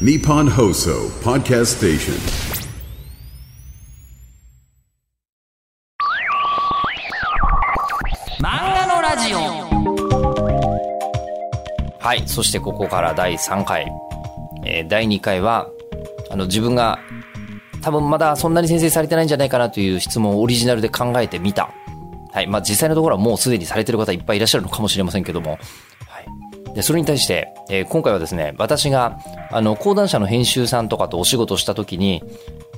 Nippon Hoso Podcast Station. 漫画のラジオ。はいそしてここから第3回、えー第2回はあの自分が多分まだそんなに先生されてないんじゃないかなという質問をオリジナルで考えてみた。はいまあ実際のところはもうすでにされてる方いっぱいいらっしゃるのかもしれませんけども。はいでそれに対して、えー今回はですね私があの講談社の編集さんとかとお仕事した時に、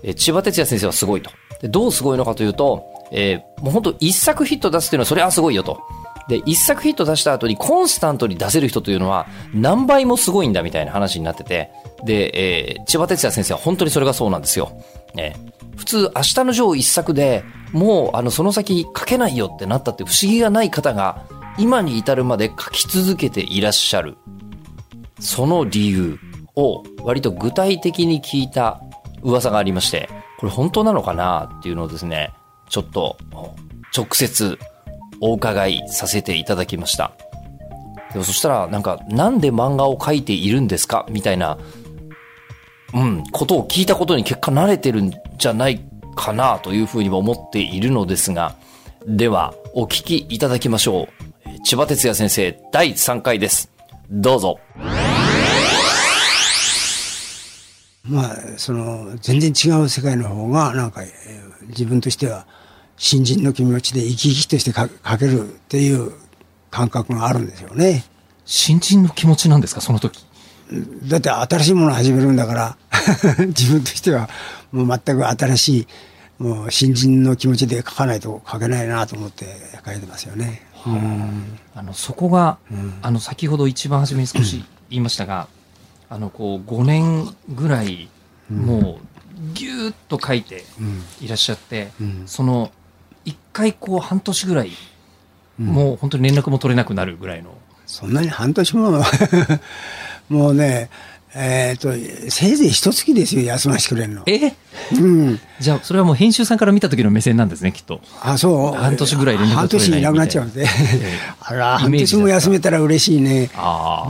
えー千葉哲也先生はすごいと。でどうすごいのかというと、えーもう本当一作ヒット出すっていうのはそれはすごいよと。で一作ヒット出した後にコンスタントに出せる人というのは何倍もすごいんだみたいな話になっててで、えー千葉哲也先生は本当にそれがそうなんですよ、ね、普通明日のジョー一作でもうあのその先書けないよってなったって不思議がない方が今に至るまで書き続けていらっしゃるその理由を割と具体的に聞いた噂がありまして、これ本当なのかなっていうのをですね、ちょっと直接お伺いさせていただきました。でもそしたらなんか、なんで漫画を描いているんですかみたいな、うん、ことを聞いたことに結果慣れてるんじゃないかなというふうにも思っているのですが、では、お聞きいただきましょう。えー千葉哲也先生第3回です。どうぞ。まあ、その、全然違う世界の方が、なんか、えー自分としては、新人の気持ちで生き生きとしてか書けるっていう感覚があるんですよね。新人の気持ちなんですか、その時？だって新しいものを始めるんだから、自分としては、もう全く新しい、もう新人の気持ちで書かないと書けないなと思って書いてますよね。あの、そこが、んあの、先ほど一番初めに少し言いましたが、あの、こう、5年ぐらい、もう、ぎゅーっと書いていらっしゃって、うんその、一回こう、半年ぐらい、もう本当に連絡も取れなくなるぐらいの。そんなに半年も、もうね、えっ、と、せいぜい一月ですよ、休ませてくれるの。え？うん。じゃあ、それはもう編集さんから見た時の目線なんですね、きっと。あ、そう。半年ぐらい連絡半年いなくなっちゃうんで。えあら、半年も休めたら嬉しいね。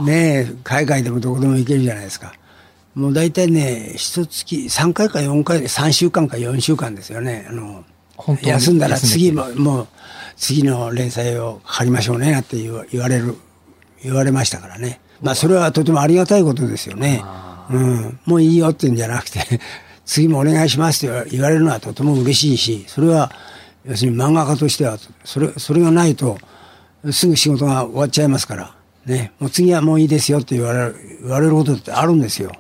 ねえ、海外でもどこでも行けるじゃないですか。もう大体ね、一月、3回か4回で3週間か4週間ですよね。あの、休んだら次も、もう、次の連載を書りましょうね、って言わ言われる、言われましたからね。まあ、それはとてもありがたいことですよね。うん。もういいよって言うんじゃなくて、次もお願いしますって言われるのはとても嬉しいし、それは、要するに漫画家としては、それ、それがないと、すぐ仕事が終わっちゃいますから、ね。もう次はもういいですよって言われる、言われることってあるんですよ。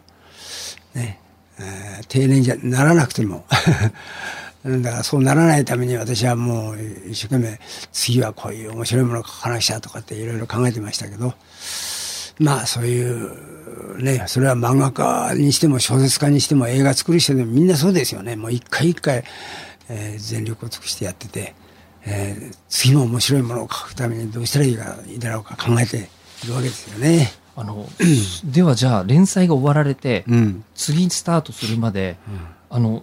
ね。えー定年じゃならなくても。だからそうならないために私はもう一生懸命次はこういう面白いものを書かなくちゃとかっていろいろ考えてましたけど、まあそういう、ね、それは漫画家にしても小説家にしても映画作る人でもみんなそうですよね。もう一回一回、えー全力を尽くしてやってて、えー次も面白いものを書くためにどうしたらいいかいいだろうか考えているわけですよね。あの、ではじゃあ、連載が終わられて、うん。次スタートするまで、あの、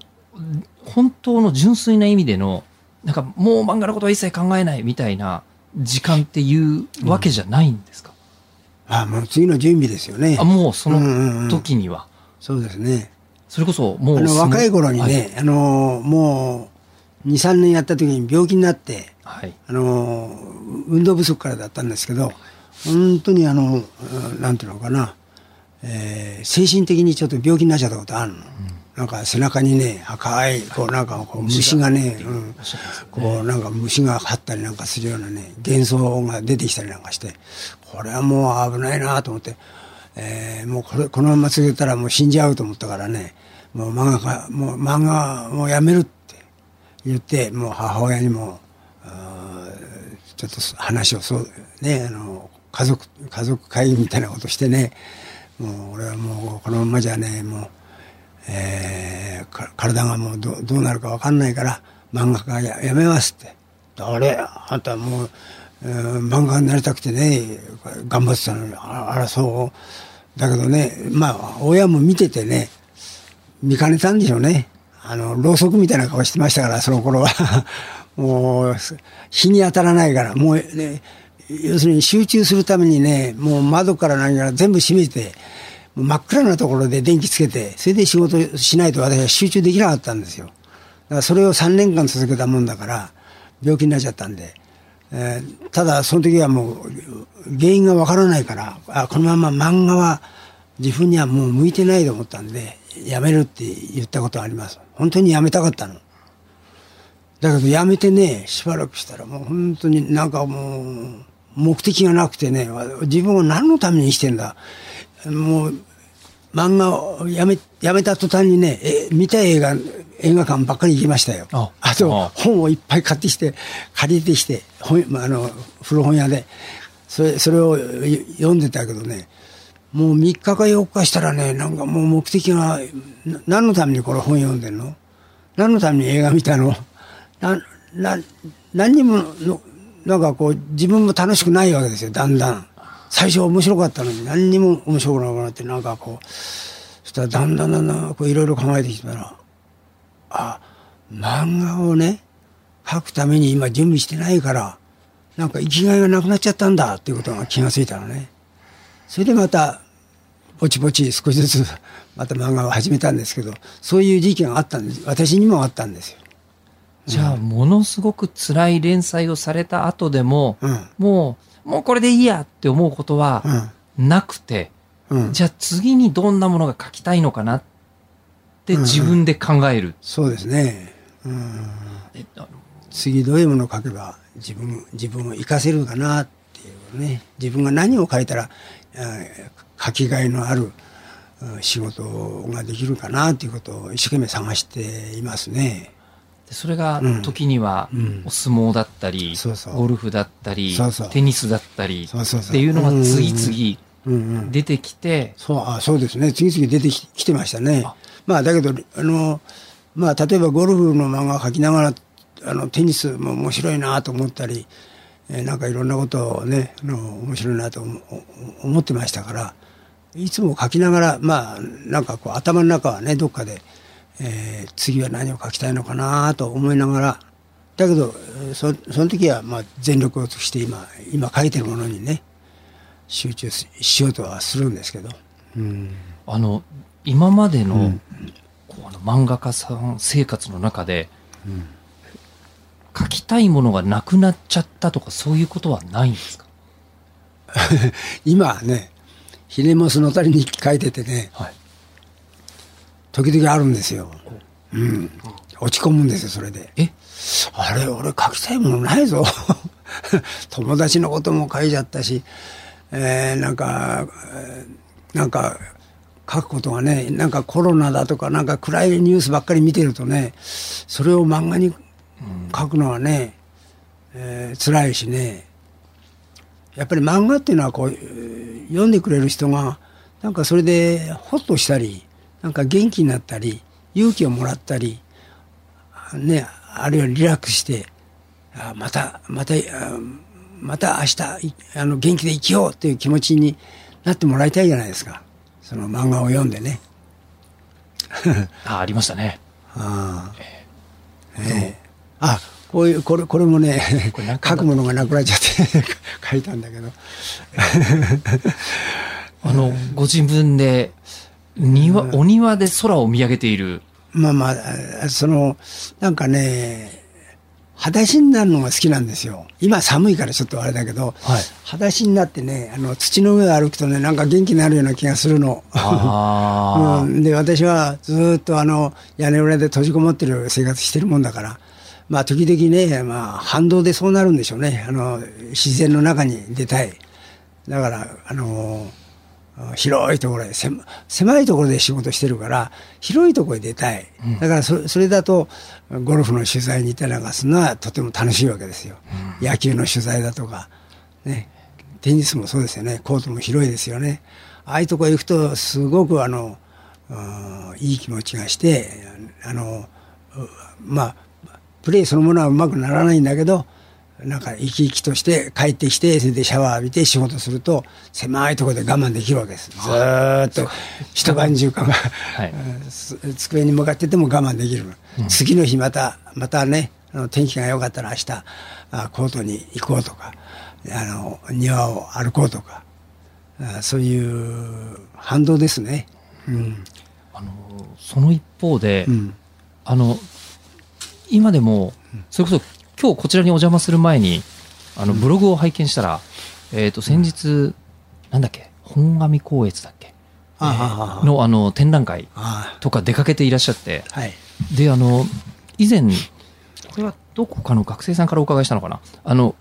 本当の純粋な意味での、なんかもう漫画のことは一切考えないみたいな時間っていうわけじゃないんですか、あもう次の準備ですよねあ。もうそうんうんうんの時には。そうですね。それこそもうあの若い頃にね、あのもう2、3年やった時に病気になって、はい。はい。あの運動不足からだったんですけど、本当にあの、うんなんていうのかな、えー精神的にちょっと病気になっちゃったことあるの。なんか背中にね、赤い、こうなんかこう虫がね、うん、こうなんか虫が張ったりなんかするようなね、幻想が出てきたりなんかして、これはもう危ないなと思って、えーもうこれ、このまま続けたらもう死んじゃうと思ったからね、もう漫画家、もう漫画もうやめるって言って、もう母親にも、ちょっと話をそう、ね、あの、家族、家族会議みたいなことしてね、もう俺はもうこのままじゃね、もう、えー体がもうどどうなるかわかんないから、漫画家ややめますって。あれあんたもう、えー漫画家になりたくてね、頑張ってたのに、あらそう？だけどね、まあ、親も見ててね、見かねたんでしょうね。あの、ろうそくみたいな顔してましたから、その頃は。もう、日に当たらないから、もうね、要するに集中するためにね、もう窓から何から全部閉めて、真っ暗なところで電気つけて、それで仕事しないと私は集中できなかったんですよ。だからそれを3年間続けたもんだから、病気になっちゃったんで。えーただ、その時はもう、原因がわからないから、あ、このまま漫画は自分にはもう向いてないと思ったんで、やめるって言ったことはあります。本当にやめたかったの。だけどやめてね、しばらくしたらもう本当になんかもう、目的がなくてね、自分は何のために生きてんだ？もう、漫画をやめ、やめた途端にね、え見たい映画、映画館ばっかり行きましたよ。ああとあ、本をいっぱい買ってきて、借りてきて、本まああの、古本屋で、それ、それをい読んでたけどね、もう3日か4日したらね、なんかもう目的が、な何のためにこれ本読んでんの？何のために映画見たの？な、な、何にもの、なんかこう、自分も楽しくないわけですよ、だんだん。最初は面白かったのに、何にも面白くなくなって、なんかこう、そしたらだんだんだんだん、こういろいろ考えてきたら、あ、漫画をね、書くために今準備してないから、なんか生きがいがなくなっちゃったんだっていうことが気がついたのね。それでまた、ぼちぼち少しずつまた漫画を始めたんですけど、そういう時期があったんです。私にもあったんですよ。じゃあ、ものすごく辛い連載をされた後でも、うん。もう、もうこれでいいやって思うことはなくて、うん。うん。じゃあ次にどんなものが書きたいのかなって自分で考える。そうですね。うん。次どういうものを書けば自分、自分を活かせるかなっていうね。自分が何を書いたら、えー書きがいのあるうん仕事ができるかなっていうことを一生懸命探していますね。でそれがうん。時にはうん。お相撲だったり、ゴルフだったりテニスだったりっていうのが次々出てきて、そう、あそうですね。次々出てききてましたね。あ。まあ、だけど、あの、まあ、例えばゴルフの漫画を描きながら、あの、テニスも面白いなと思ったり、えーなんかいろんなことをね、あの、面白いなと思ってましたから、いつも書きながら、まあ、なんかこう、頭の中はね、どっかで、えー次は何を書きたいのかなと思いながら、だけど、えーそその時は、まあ、全力を尽くして今、今書いてるものにね、集中ししようとはするんですけど。うん。あの今までの,、うん。こうあの漫画家さん生活の中で、書きたいものがなくなっちゃったとかそういうことはないんですか、今はね、ひねもすのたり日記書いててね、はい、時々あるんですよ。うん。落ち込むんですよ、それで。え？あれ、俺書きたいものないぞ。友達のことも書いちゃったし、えーなんか、えーなんか、書くことがね、なんかコロナだとか、なんか暗いニュースばっかり見てるとね、それを漫画に書くのはね、えー辛いしね、やっぱり漫画っていうのはこう、えー読んでくれる人が、なんかそれでホッとしたり、なんか元気になったり、勇気をもらったり、ね、あるいはリラックスして、あまた、また、あまた明日、いあの、元気で生きようっていう気持ちになってもらいたいじゃないですか。その漫画を読んでね。あありましたねああ、ええあ、こういう、これ、これもね書くものがなくなっちゃって 書いたんだけど。あのご自分で庭、お庭で空を見上げているまあまああ、その、なんかね、裸足になるのが好きなんですよ。今寒いからちょっとあれだけど、はい裸足になってね、あの、土の上を歩くとね、なんか元気になるような気がするの。うん、で、私はずーっとあの、屋根裏で閉じこもってる生活してるもんだから、まあ時々ね、まあ反動でそうなるんでしょうね。あの、自然の中に出たい。だから、あの、広いところで、狭狭いところで仕事してるから、広いところへ出たい。だからそ、それだと、ゴルフの取材に行ったりなんかするのはとても楽しいわけですよ。野球の取材だとか、ね。テニスもそうですよね。コートも広いですよね。ああいうとこへ行くと、すごくあの、うんいい気持ちがして、あの、うまあ、プレーそのものはうまくならないんだけど、なんか生き生きとして帰ってきて、それでシャワー浴びて仕事すると、狭いところで我慢できるわけです。ずーっと一晩中かが、はい机に向かってても我慢できる、次の日また、またね、あの天気が良かったら明日、あコートに行こうとか、あの、庭を歩こうとか、あそういう反動ですね。うん。あの、その一方で、うん。あの、今でも、それこそ今日こちらにお邪魔する前に、あの、ブログを拝見したら、えっ、と、先日、なんだっけ、本阿弥光悦だっけ？ああ、の、あの、展覧会あとか出かけていらっしゃって、あ、はい。で、あの、以前、これはどこかの学生さんからお伺いしたのかな？あの、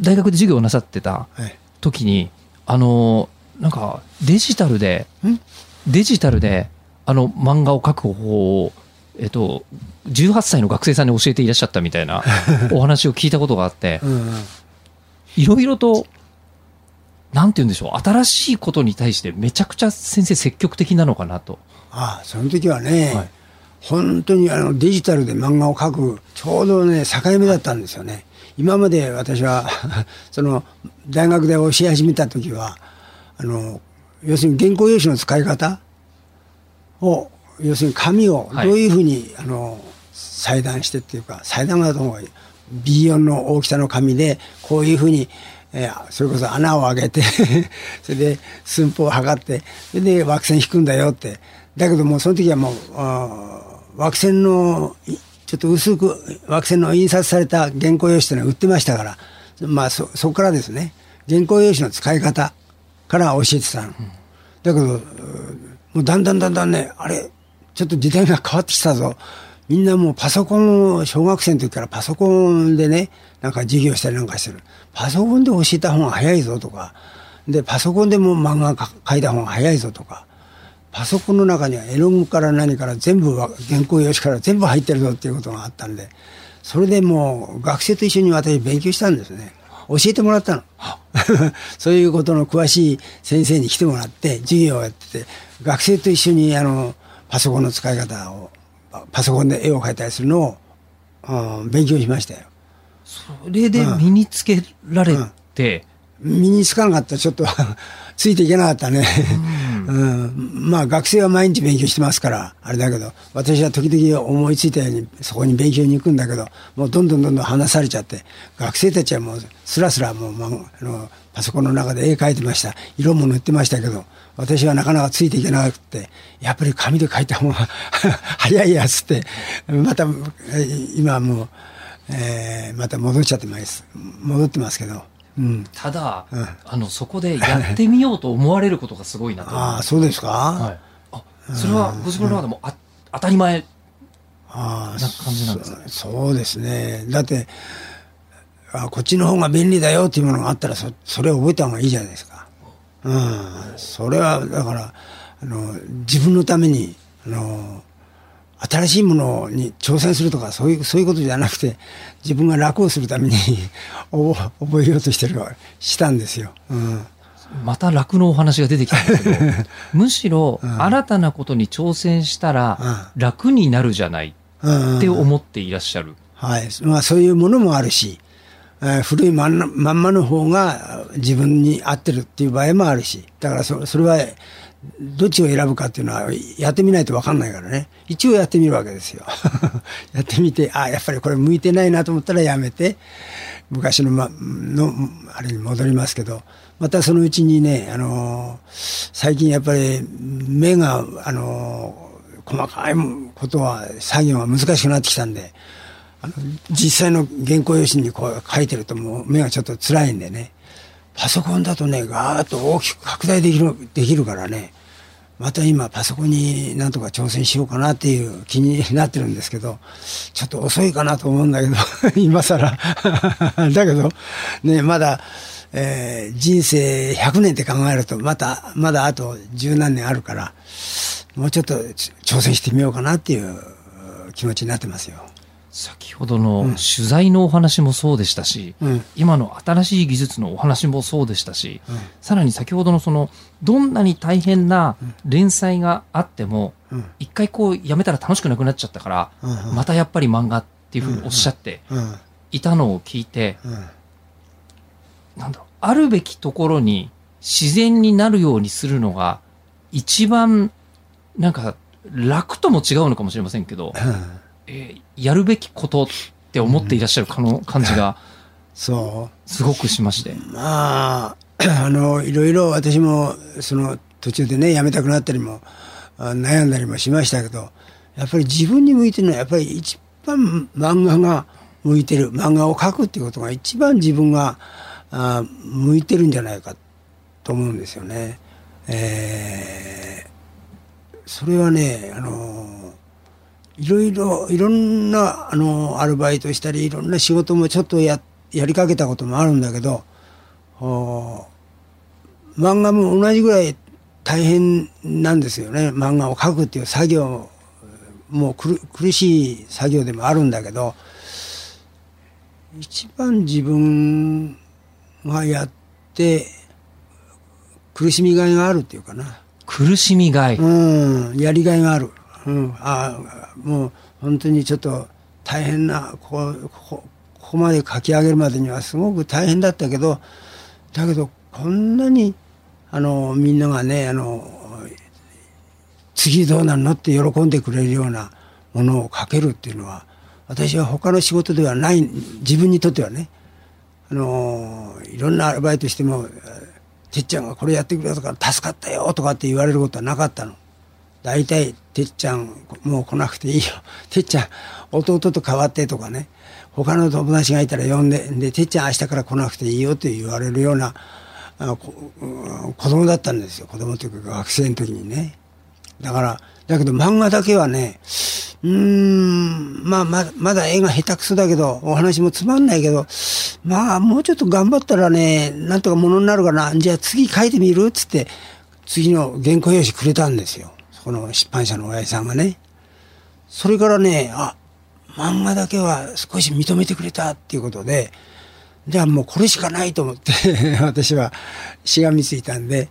大学で授業をなさってたはい。時に、あの、なんか、デジタルでん、デジタルで、あの、漫画を描く方法を、えっと、18歳の学生さんに教えていらっしゃったみたいな お話を聞いたことがあって。いろいろと、なんて言うんでしょう、新しいことに対してめちゃくちゃ先生積極的なのかなと。ああ、その時はね、はい本当にあのデジタルで漫画を描く、ちょうどね、境目だったんですよね。今まで私は、その、大学で教え始めた時は、あの、要するに原稿用紙の使い方を、要するに紙をはいどういうふうに、あの、裁断してっていうか、裁断だと思う B4 の大きさの紙で、こういうふうに、えーそれこそ穴を開けて、それで寸法を測って、それで枠線引くんだよって。だけどもうその時はもう、あー枠線の、いちょっと薄く枠線の印刷された原稿用紙っていうのは売ってましたから、まあそ、そこからですね、原稿用紙の使い方から教えてたの。だけど、もうだんだんだんだんね、あれ、ちょっと時代が変わってきたぞ。みんなもうパソコンを、小学生の時からパソコンでね、なんか授業したりなんかしてる。パソコンで教えた方が早いぞとか、で、パソコンでも漫画か書いた方が早いぞとか、パソコンの中には絵の具から何から全部、原稿用紙から全部入ってるぞっていうことがあったんで、それでもう学生と一緒に私勉強したんですね。教えてもらったの。そういうことの詳しい先生に来てもらって、授業をやってて、学生と一緒にあの、パソコンの使い方を、パパソコンで絵を描いたりするのを、うん勉強しましたよ。それで身につけられて、身につかなかったらちょっと ついていけなかったね。うん、まあ学生は毎日勉強してますから、あれだけど、私は時々思いついたようにそこに勉強に行くんだけど、もうどんどんどんどん離されちゃって、学生たちはもうスラスラもう、まあのパソコンの中で絵描いてました。色も塗ってましたけど、私はなかなかついていけなくて、やっぱり紙で描いた方が 早いやつって、またえ今はもう、えーまた戻っちゃってます。戻ってますけど。うん。ただ、うんあの、そこでやってみようと思われることがすごいなと。ああ、そうですか、はい。あ、それはご自分の中でもあ当たり前。ああな感じなんですかそうですね。だってあ、こっちの方が便利だよっていうものがあったらそ、それを覚えた方がいいじゃないですか。うん。それは、だから、あの、自分のために、あの、新しいものに挑戦するとか、そういう、そういうことじゃなくて、自分が楽をするために お覚えようとしてる、したんですよ。うん。また楽のお話が出てきたんですけど、むしろ新たなことに挑戦したら楽になるじゃないうんって思っていらっしゃる。はい。まあそういうものもあるし、えー古いまんまんまの方が自分に合ってるっていう場合もあるし、だからそそれは、どっちを選ぶかっていうのはやってみないと分かんないからね。一応やってみるわけですよ。やってみて、あやっぱりこれ向いてないなと思ったらやめて、昔の,、ま、のあれに戻りますけど、またそのうちにね、あのー最近やっぱり目が、あのー細かいことは作業が難しくなってきたんで、実際の原稿用紙にこう書いてるともう目がちょっと辛いんでね、パソコンだとね、ガーッと大きく拡大できる、できるからね、また今パソコンになんとか挑戦しようかなっていう気になってるんですけど、ちょっと遅いかなと思うんだけど、今更。だけど、ね、まだ、えー人生100年って考えると、また、まだあと十何年あるから、もうちょっと挑戦してみようかなっていう気持ちになってますよ。先ほどの取材のお話もそうでしたし、うん。今の新しい技術のお話もそうでしたし、さらに先ほどのその、どんなに大変な連載があっても、うん。一回こうやめたら楽しくなくなっちゃったから、うん。うん。またやっぱり漫画っていうふうにおっしゃってうん。いたのを聞いて、うん。なんだろう、あるべきところに自然になるようにするのが、一番、なんか、楽とも違うのかもしれませんけど、えーやるべきことって思っていらっしゃるかの感じが、そすごくしまして。う。まあ、あのいろいろ私もその途中でねやめたくなったりもあ悩んだりもしましたけどやっぱり自分に向いてるのはやっぱり一番漫画が向いてる漫画を描くっていうことが一番自分があ向いてるんじゃないかと思うんですよね。えーそれはねあのいろいろいろんなあのアルバイトしたりいろんな仕事もちょっとややりかけたこともあるんだけどお漫画も同じぐらい大変なんですよね漫画を描くっていう作業もう苦苦しい作業でもあるんだけど一番自分がやって苦しみがいがあるっていうかな。苦しみがい。うん、やりがいがある。うん、あもう本当にちょっと大変なここここまで書き上げるまでにはすごく大変だったけどだけどこんなにあのみんながねあの次どうなるのって喜んでくれるようなものを書けるっていうのは私は他の仕事ではない自分にとってはねあのいろんなアルバイトしてもてっちゃんがこれやってくれたから助かったよとかって言われることはなかったの。大体、てっちゃんもう来なくていいよ。てっちゃん、弟と代わってとかね。他の友達がいたら呼んで、で、てっちゃん明日から来なくていいよって言われるようなあこ子供だったんですよ。子供というか学生の時にね。だから、だけど漫画だけはね、うーん、まあままだ絵が下手くそだけど、お話もつまんないけど、まあもうちょっと頑張ったらね、なんとかものになるかな。じゃあ次書いてみる？っつって、次の原稿用紙くれたんですよ。この出版社の親父さんがね。それからね、あ、漫画だけは少し認めてくれたっていうことで、じゃあもうこれしかないと思って 私はしがみついたんで、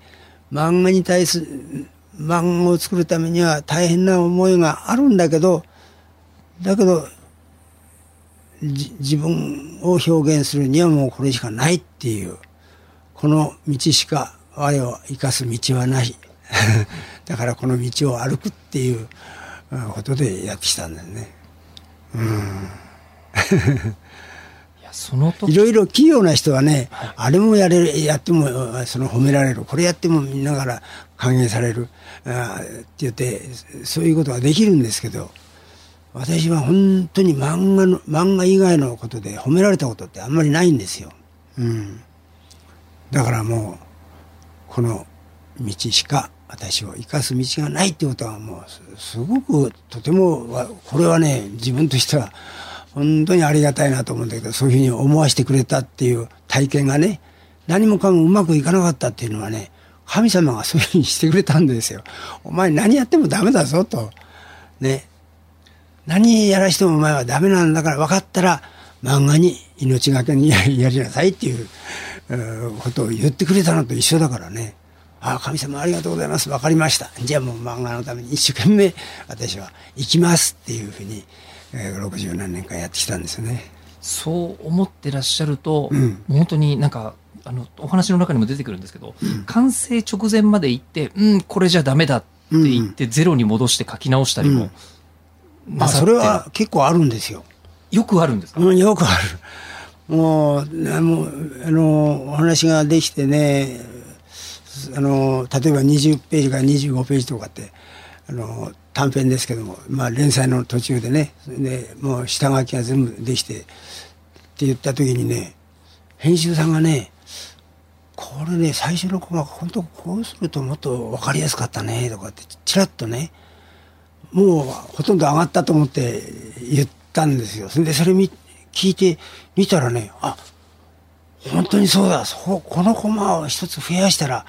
漫画に対する、漫画を作るためには大変な思いがあるんだけど、だけど、自分を表現するにはもうこれしかないっていう、この道しか我を生かす道はない。だからこの道を歩くっていうことでやってきたんだよね。うん。いや、その時いろいろ器用な人はね、あれもやれる、やっても、その褒められる、これやってもみんなから歓迎される、あって言って、そういうことができるんですけど、私は本当に漫画の、漫画以外のことで褒められたことってあんまりないんですよ。うん。だからもう、この道しか私を生かす道がないってことはもうすごくとてもこれはね自分としては本当にありがたいなと思うんだけどそういうふうに思わせてくれたっていう体験がね何もかもうまくいかなかったっていうのはね神様がそういうふうにしてくれたんですよ。お前何やってもダメだぞと。ね。何やらしてもお前はダメなんだから分かったら漫画に命がけにやりなさいっていうことを言ってくれたのと一緒だからね。ああ、神様ありがとうございます。わかりました。じゃあもう漫画のために一生懸命私は行きますっていうふうに、えー、60何年間やってきたんですよね。そう思ってらっしゃると、うんもう本当になんか、あの、お話の中にも出てくるんですけど、完成直前まで行って、うん、これじゃダメだって言って、ゼロに戻して書き直したりも、まあなさってそれは結構あるんですよ。よくあるんですか、うん、よくある。もう、あの、あのお話ができてね、あの、例えば20ページから25ページとかって、あの、短編ですけども、まあ連載の途中でね、で、もう下書きが全部できて、って言った時にね、編集さんがね、これね、最初のコマ、本当こうするともっと分かりやすかったね、とかって、ちらっとね、もうほとんど上がったと思って言ったんですよ。それでそれ見聞いてみたらね、あ、本当にそうだ、そうこのコマを一つ増やしたら、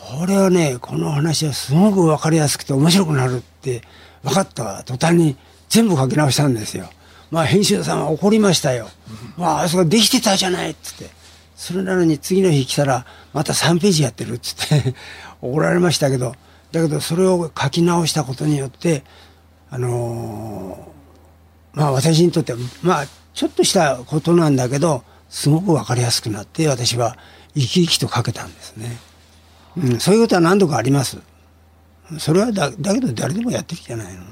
これはね、この話はすごく分かりやすくて面白くなるって分かった途端に全部書き直したんですよ。まあ編集さんは怒りましたよ。まあ、それできてたじゃないっつって。それなのに次の日来たら、また3ページやってるっつって 怒られましたけど、だけどそれを書き直したことによって、あのーまあ私にとっては、まあちょっとしたことなんだけど、すごくわかりやすくなって、私は生き生きと書けたんですね。うん、そういうことは何度かあります。それはだ、だけど誰でもやってきてないの。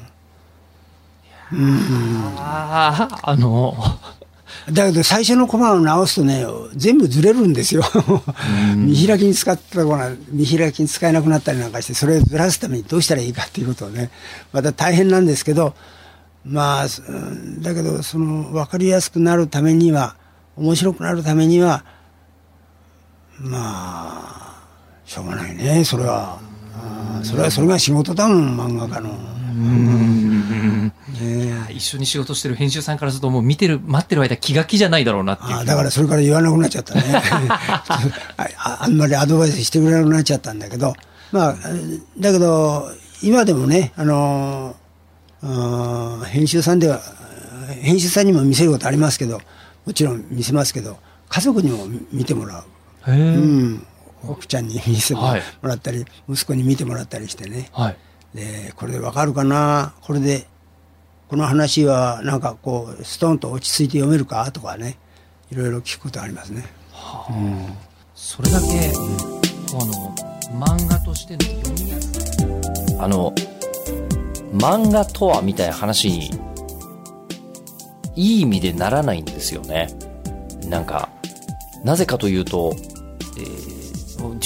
ああ、あの、だけど最初のコマを直すとね、全部ずれるんですよ。見開きに使ったコマ、見開きに使えなくなったりなんかして、それをずらすためにどうしたらいいかっていうことをね、また大変なんですけど、まあ、うんだけど、その、わかりやすくなるためには、面白くなるためには、まあ、しょうがないね、それは。それは、それが仕事だもん、漫画家の。ねえ。一緒に仕事してる編集さんからするともう見てる、待ってる間気が気じゃないだろうなっていう。ああだからそれから言わなくなっちゃったね。ああんまりアドバイスしてくれなくなっちゃったんだけど。まあだけど今でもねあの編集さんでは編集さんにも見せることありますけどもちろん見せますけど家族にも見てもらう、へえ、うん、奥ちゃんに見せてもはいらったり、息子に見てもらったりしてね。はい。でこれでわかるかな？これでこの話はなんかこうストンと落ち着いて読めるか？とかね。いろいろ聞くことありますね。それだけ、こうあの、漫画としての読みやすさ。あの、漫画とはみたいな話に、いい意味でならないんですよね。なんか、なぜかというと、えー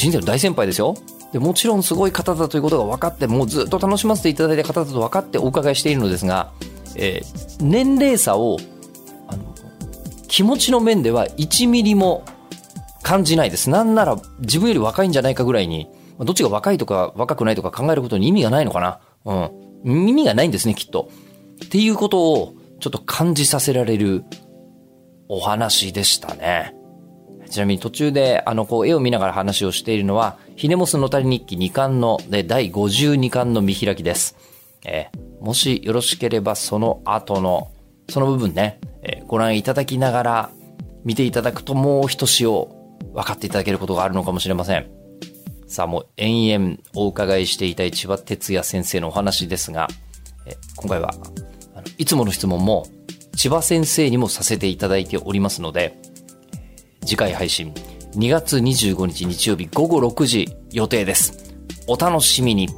人生の大先輩ですよ。でもちろんすごい方だということが分かって、もうずっと楽しませていただいた方だと分かってお伺いしているのですが、えー年齢差を、あの、気持ちの面では1ミリも感じないです。なんなら自分より若いんじゃないかぐらいに、どっちが若いとか若くないとか考えることに意味がないのかな。うん。意味がないんですね、きっと。っていうことをちょっと感じさせられるお話でしたね。ちなみに途中で、あの、こう、絵を見ながら話をしているのは、ひねもすのたり日記2巻の、で、第52巻の見開きです。えーもしよろしければその後の、その部分ね、えーご覧いただきながら、見ていただくともう一しお分かっていただけることがあるのかもしれません。さあもう延々お伺いしていた千葉哲也先生のお話ですが、え今回はいつもの質問も千葉先生にもさせていただいておりますので、次回配信2月25日日曜日午後6時予定です。お楽しみに。